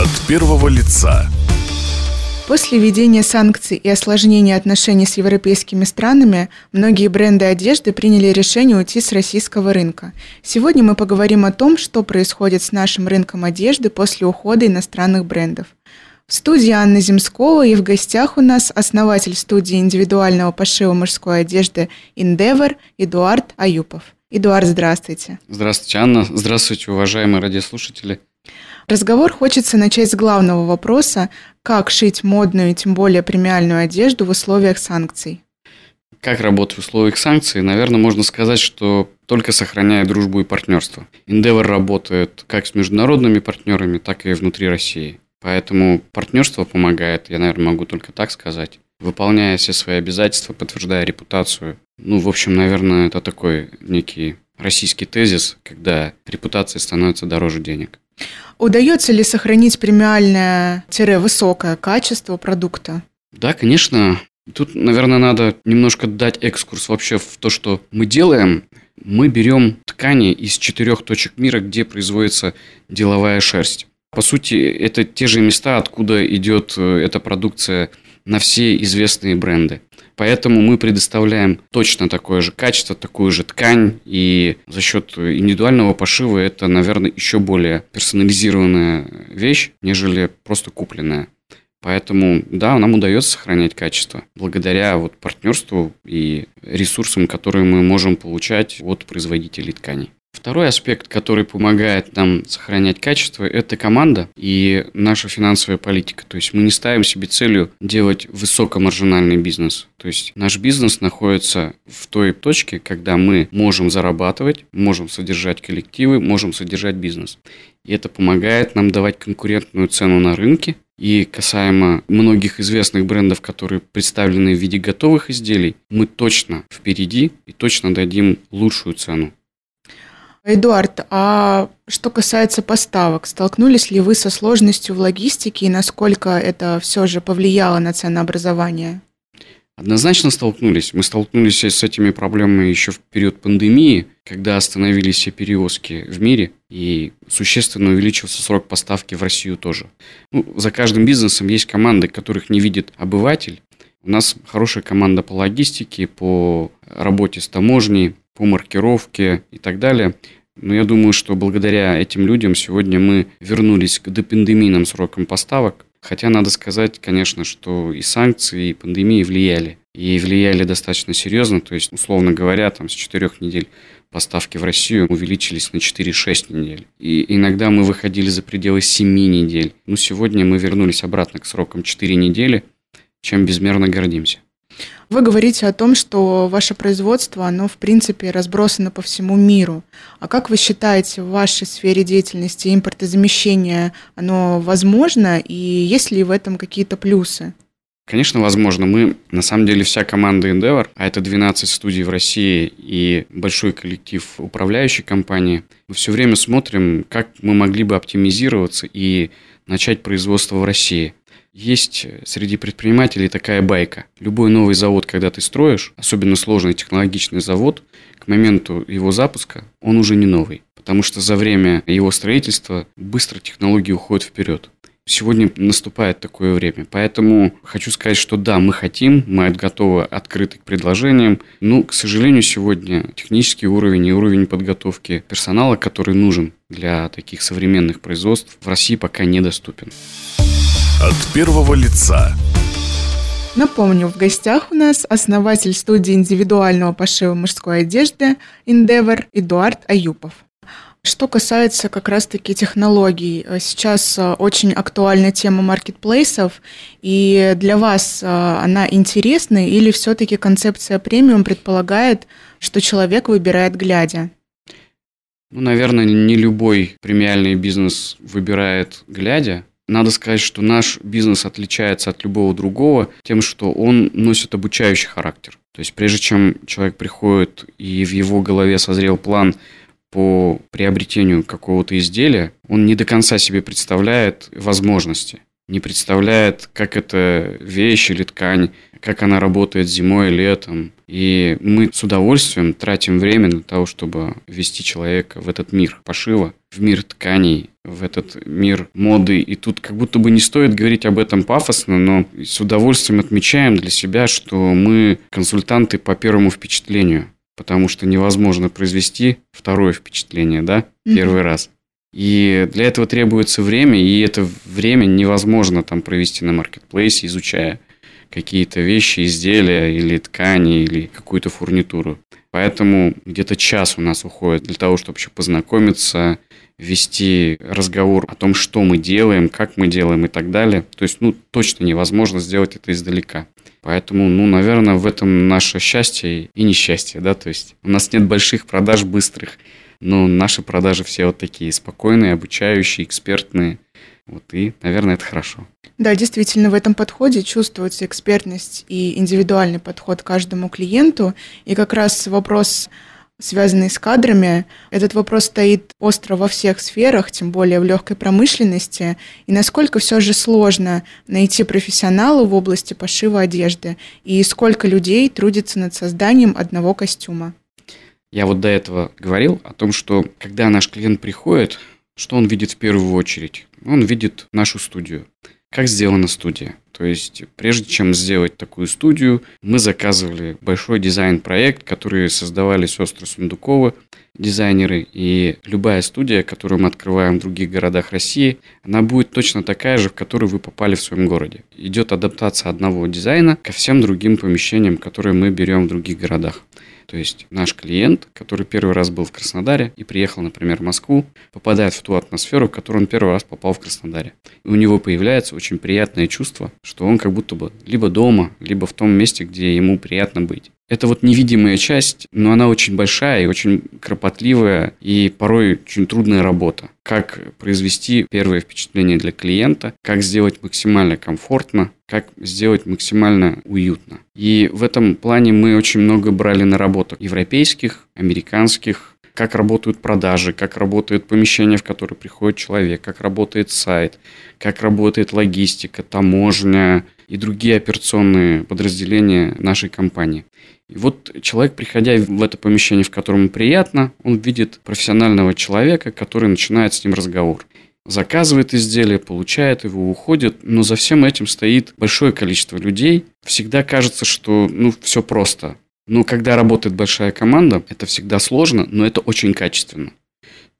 От первого лица. После введения санкций и осложнения отношений с европейскими странами, многие бренды одежды приняли решение уйти с российского рынка. Сегодня мы поговорим о том, что происходит с нашим рынком одежды после ухода иностранных брендов. В студии Анна Земскова и в гостях у нас основатель студии индивидуального пошива мужской одежды Endeavor Эдуард Аюпов. Эдуард, здравствуйте. Здравствуйте, Анна. Здравствуйте, уважаемые радиослушатели. Разговор хочется начать с главного вопроса, как шить модную и тем более премиальную одежду в условиях санкций. Как работать в условиях санкций? Наверное, можно сказать, что только сохраняя дружбу и партнерство. Endeavor работает как с международными партнерами, так и внутри России. Поэтому партнерство помогает, я, наверное, могу только так сказать. Выполняя все свои обязательства, подтверждая репутацию. Ну, в общем, наверное, это такой некий российский тезис, когда репутация становится дороже денег. Удается ли сохранить премиальное-высокое качество продукта? Да, конечно. Тут, наверное, надо немножко дать экскурс вообще в то, что мы делаем. Мы берем ткани из четырех точек мира, где производится деловая шерсть. По сути, это те же места, откуда идет э, эта продукция на все известные бренды. Поэтому мы предоставляем точно такое же качество, такую же ткань. И за счет индивидуального пошива это, наверное, еще более персонализированная вещь, нежели просто купленная. Поэтому, да, нам удается сохранять качество благодаря вот партнерству и ресурсам, которые мы можем получать от производителей тканей. Второй аспект, который помогает нам сохранять качество, это команда и наша финансовая политика. То есть мы не ставим себе целью делать высокомаржинальный бизнес. То есть наш бизнес находится в той точке, когда мы можем зарабатывать, можем содержать коллективы, можем содержать бизнес. И это помогает нам давать конкурентную цену на рынке. И касаемо многих известных брендов, которые представлены в виде готовых изделий, мы точно впереди и точно дадим лучшую цену. Эдуард, а что касается поставок, столкнулись ли вы со сложностью в логистике и насколько это все же повлияло на ценообразование? Однозначно столкнулись. Мы столкнулись с этими проблемами еще в период пандемии, когда остановились все перевозки в мире и существенно увеличился срок поставки в Россию тоже. Ну, за каждым бизнесом есть команды, которых не видит обыватель. У нас хорошая команда по логистике, по работе с таможней, по маркировке и так далее. Но я думаю, что благодаря этим людям сегодня мы вернулись к допандемийным срокам поставок. Хотя надо сказать, конечно, что и санкции, и пандемии влияли. И влияли достаточно серьезно. То есть, условно говоря, там с четырех недель поставки в Россию увеличились на 4-6 недель. И иногда мы выходили за пределы 7 недель. Но сегодня мы вернулись обратно к срокам 4 недели, чем безмерно гордимся. Вы говорите о том, что ваше производство, оно в принципе разбросано по всему миру. А как вы считаете, в вашей сфере деятельности импортозамещение, оно возможно, и есть ли в этом какие-то плюсы? Конечно, возможно. Мы, на самом деле, вся команда Endeavor, а это 12 студий в России и большой коллектив управляющей компании, мы все время смотрим, как мы могли бы оптимизироваться и начать производство в России. Есть среди предпринимателей такая байка. Любой новый завод, когда ты строишь, особенно сложный технологичный завод, к моменту его запуска он уже не новый. Потому что за время его строительства быстро технологии уходят вперед. Сегодня наступает такое время. Поэтому хочу сказать, что да, мы хотим, мы готовы открыты к предложениям. Но, к сожалению, сегодня технический уровень и уровень подготовки персонала, который нужен для таких современных производств, в России пока недоступен. От первого лица. Напомню, в гостях у нас основатель студии индивидуального пошива мужской одежды Endeavor Эдуард Аюпов. Что касается как раз-таки технологий, сейчас э, очень актуальна тема маркетплейсов, и для вас э, она интересна или все-таки концепция премиум предполагает, что человек выбирает глядя? Ну, наверное, не любой премиальный бизнес выбирает глядя. Надо сказать, что наш бизнес отличается от любого другого тем, что он носит обучающий характер. То есть прежде чем человек приходит и в его голове созрел план по приобретению какого-то изделия, он не до конца себе представляет возможности, не представляет, как эта вещь или ткань как она работает зимой, летом. И мы с удовольствием тратим время для того, чтобы ввести человека в этот мир пошива, в мир тканей, в этот мир моды. И тут как будто бы не стоит говорить об этом пафосно, но с удовольствием отмечаем для себя, что мы консультанты по первому впечатлению, потому что невозможно произвести второе впечатление, да, первый mm-hmm. раз. И для этого требуется время, и это время невозможно там провести на маркетплейсе, изучая какие-то вещи, изделия или ткани, или какую-то фурнитуру. Поэтому где-то час у нас уходит для того, чтобы еще познакомиться, вести разговор о том, что мы делаем, как мы делаем и так далее. То есть, ну, точно невозможно сделать это издалека. Поэтому, ну, наверное, в этом наше счастье и несчастье, да, то есть у нас нет больших продаж быстрых, но наши продажи все вот такие спокойные, обучающие, экспертные. Вот и, наверное, это хорошо. Да, действительно, в этом подходе чувствуется экспертность и индивидуальный подход к каждому клиенту. И как раз вопрос связанный с кадрами. Этот вопрос стоит остро во всех сферах, тем более в легкой промышленности. И насколько все же сложно найти профессионала в области пошива одежды, и сколько людей трудится над созданием одного костюма. Я вот до этого говорил о том, что когда наш клиент приходит, что он видит в первую очередь? Он видит нашу студию. Как сделана студия? То есть, прежде чем сделать такую студию, мы заказывали большой дизайн-проект, который создавали сестры Сундуковы, дизайнеры, и любая студия, которую мы открываем в других городах России, она будет точно такая же, в которую вы попали в своем городе. Идет адаптация одного дизайна ко всем другим помещениям, которые мы берем в других городах. То есть наш клиент, который первый раз был в Краснодаре и приехал, например, в Москву, попадает в ту атмосферу, в которую он первый раз попал в Краснодаре. И у него появляется очень приятное чувство, что он как будто бы либо дома, либо в том месте, где ему приятно быть. Это вот невидимая часть, но она очень большая и очень кропотливая и порой очень трудная работа. Как произвести первое впечатление для клиента, как сделать максимально комфортно, как сделать максимально уютно. И в этом плане мы очень много брали наработок европейских, американских, как работают продажи, как работает помещение, в которое приходит человек, как работает сайт, как работает логистика, таможня и другие операционные подразделения нашей компании. И вот человек, приходя в это помещение, в котором приятно, он видит профессионального человека, который начинает с ним разговор. Заказывает изделие, получает его, уходит, но за всем этим стоит большое количество людей. Всегда кажется, что ну, все просто. Но когда работает большая команда, это всегда сложно, но это очень качественно.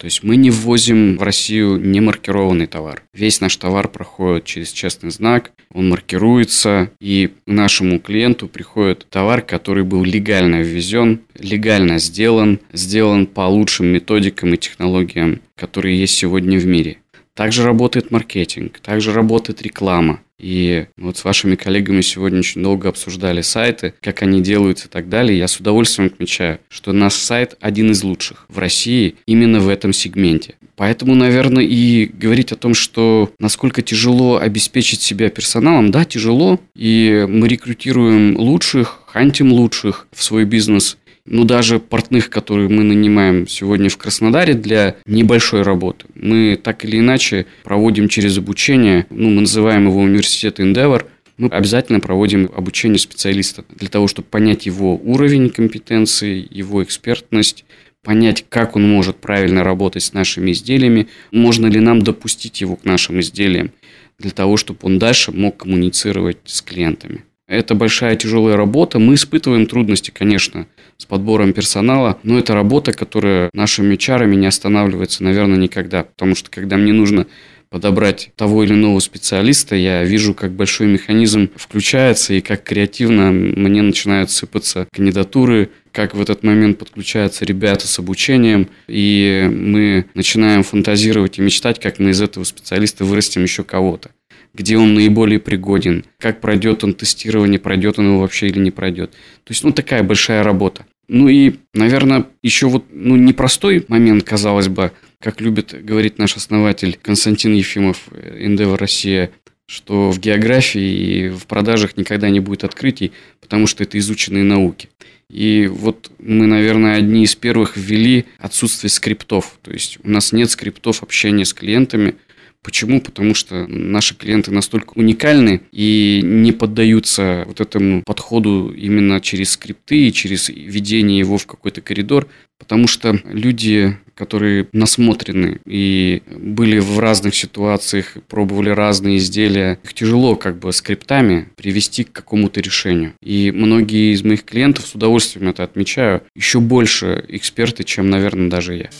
То есть мы не ввозим в Россию немаркированный товар. Весь наш товар проходит через честный знак, он маркируется, и нашему клиенту приходит товар, который был легально ввезен, легально сделан, сделан по лучшим методикам и технологиям, которые есть сегодня в мире. Также работает маркетинг, также работает реклама. И вот с вашими коллегами сегодня очень долго обсуждали сайты, как они делаются и так далее. Я с удовольствием отмечаю, что наш сайт один из лучших в России именно в этом сегменте. Поэтому, наверное, и говорить о том, что насколько тяжело обеспечить себя персоналом, да, тяжело. И мы рекрутируем лучших, хантим лучших в свой бизнес ну, даже портных, которые мы нанимаем сегодня в Краснодаре для небольшой работы, мы так или иначе проводим через обучение, ну, мы называем его университет Endeavor, мы обязательно проводим обучение специалиста для того, чтобы понять его уровень компетенции, его экспертность, понять, как он может правильно работать с нашими изделиями, можно ли нам допустить его к нашим изделиям, для того, чтобы он дальше мог коммуницировать с клиентами. Это большая тяжелая работа. Мы испытываем трудности, конечно, с подбором персонала, но это работа, которая нашими чарами не останавливается, наверное, никогда. Потому что когда мне нужно подобрать того или иного специалиста, я вижу, как большой механизм включается и как креативно мне начинают сыпаться кандидатуры, как в этот момент подключаются ребята с обучением, и мы начинаем фантазировать и мечтать, как мы из этого специалиста вырастим еще кого-то где он наиболее пригоден, как пройдет он тестирование, пройдет он его вообще или не пройдет. То есть, ну, такая большая работа. Ну и, наверное, еще вот, ну, непростой момент, казалось бы, как любит говорить наш основатель Константин Ефимов, Endeavor Россия, что в географии и в продажах никогда не будет открытий, потому что это изученные науки. И вот мы, наверное, одни из первых ввели отсутствие скриптов. То есть у нас нет скриптов общения с клиентами – Почему? Потому что наши клиенты настолько уникальны и не поддаются вот этому подходу именно через скрипты и через введение его в какой-то коридор, потому что люди, которые насмотрены и были в разных ситуациях, пробовали разные изделия, их тяжело как бы скриптами привести к какому-то решению. И многие из моих клиентов с удовольствием это отмечаю, еще больше эксперты, чем, наверное, даже я.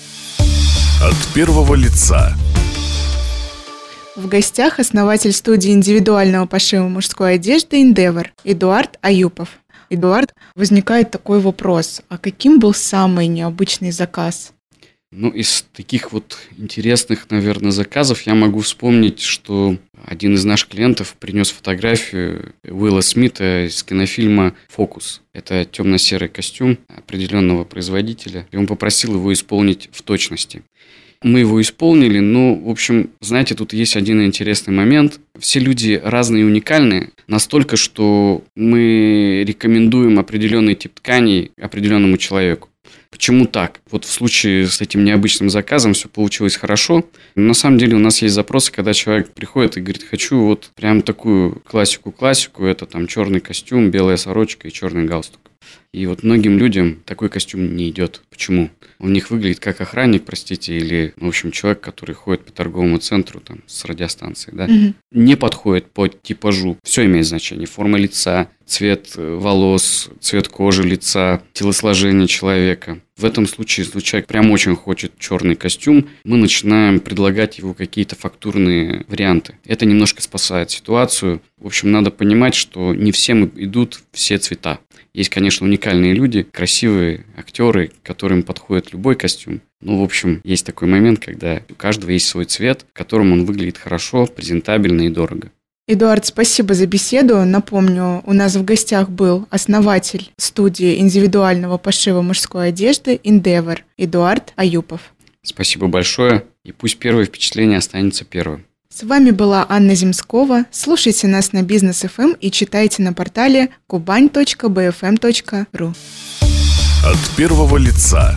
От первого лица. В гостях основатель студии индивидуального пошива мужской одежды Endeavor Эдуард Аюпов. Эдуард, возникает такой вопрос, а каким был самый необычный заказ? Ну, из таких вот интересных, наверное, заказов я могу вспомнить, что один из наших клиентов принес фотографию Уилла Смита из кинофильма «Фокус». Это темно-серый костюм определенного производителя, и он попросил его исполнить в точности. Мы его исполнили, но, в общем, знаете, тут есть один интересный момент. Все люди разные и уникальные, настолько, что мы рекомендуем определенный тип тканей определенному человеку. Почему так? Вот в случае с этим необычным заказом все получилось хорошо. Но на самом деле у нас есть запросы, когда человек приходит и говорит, хочу вот прям такую классику-классику, это там черный костюм, белая сорочка и черный галстук. И вот многим людям такой костюм не идет. Почему? Он у них выглядит как охранник, простите, или, в общем, человек, который ходит по торговому центру там, с радиостанцией, да, угу. не подходит по типажу. Все имеет значение. Форма лица, цвет э, волос, цвет кожи лица, телосложение человека. В этом случае, если человек прям очень хочет черный костюм, мы начинаем предлагать его какие-то фактурные варианты. Это немножко спасает ситуацию. В общем, надо понимать, что не всем идут все цвета. Есть, конечно, уникальные люди, красивые актеры, которым подходит любой костюм. Ну, в общем, есть такой момент, когда у каждого есть свой цвет, в котором он выглядит хорошо, презентабельно и дорого. Эдуард, спасибо за беседу. Напомню, у нас в гостях был основатель студии индивидуального пошива мужской одежды Endeavor Эдуард Аюпов. Спасибо большое, и пусть первое впечатление останется первым. С вами была Анна Земскова. Слушайте нас на Бизнес ФМ эм и читайте на портале kuban.bfm.ru. От первого лица.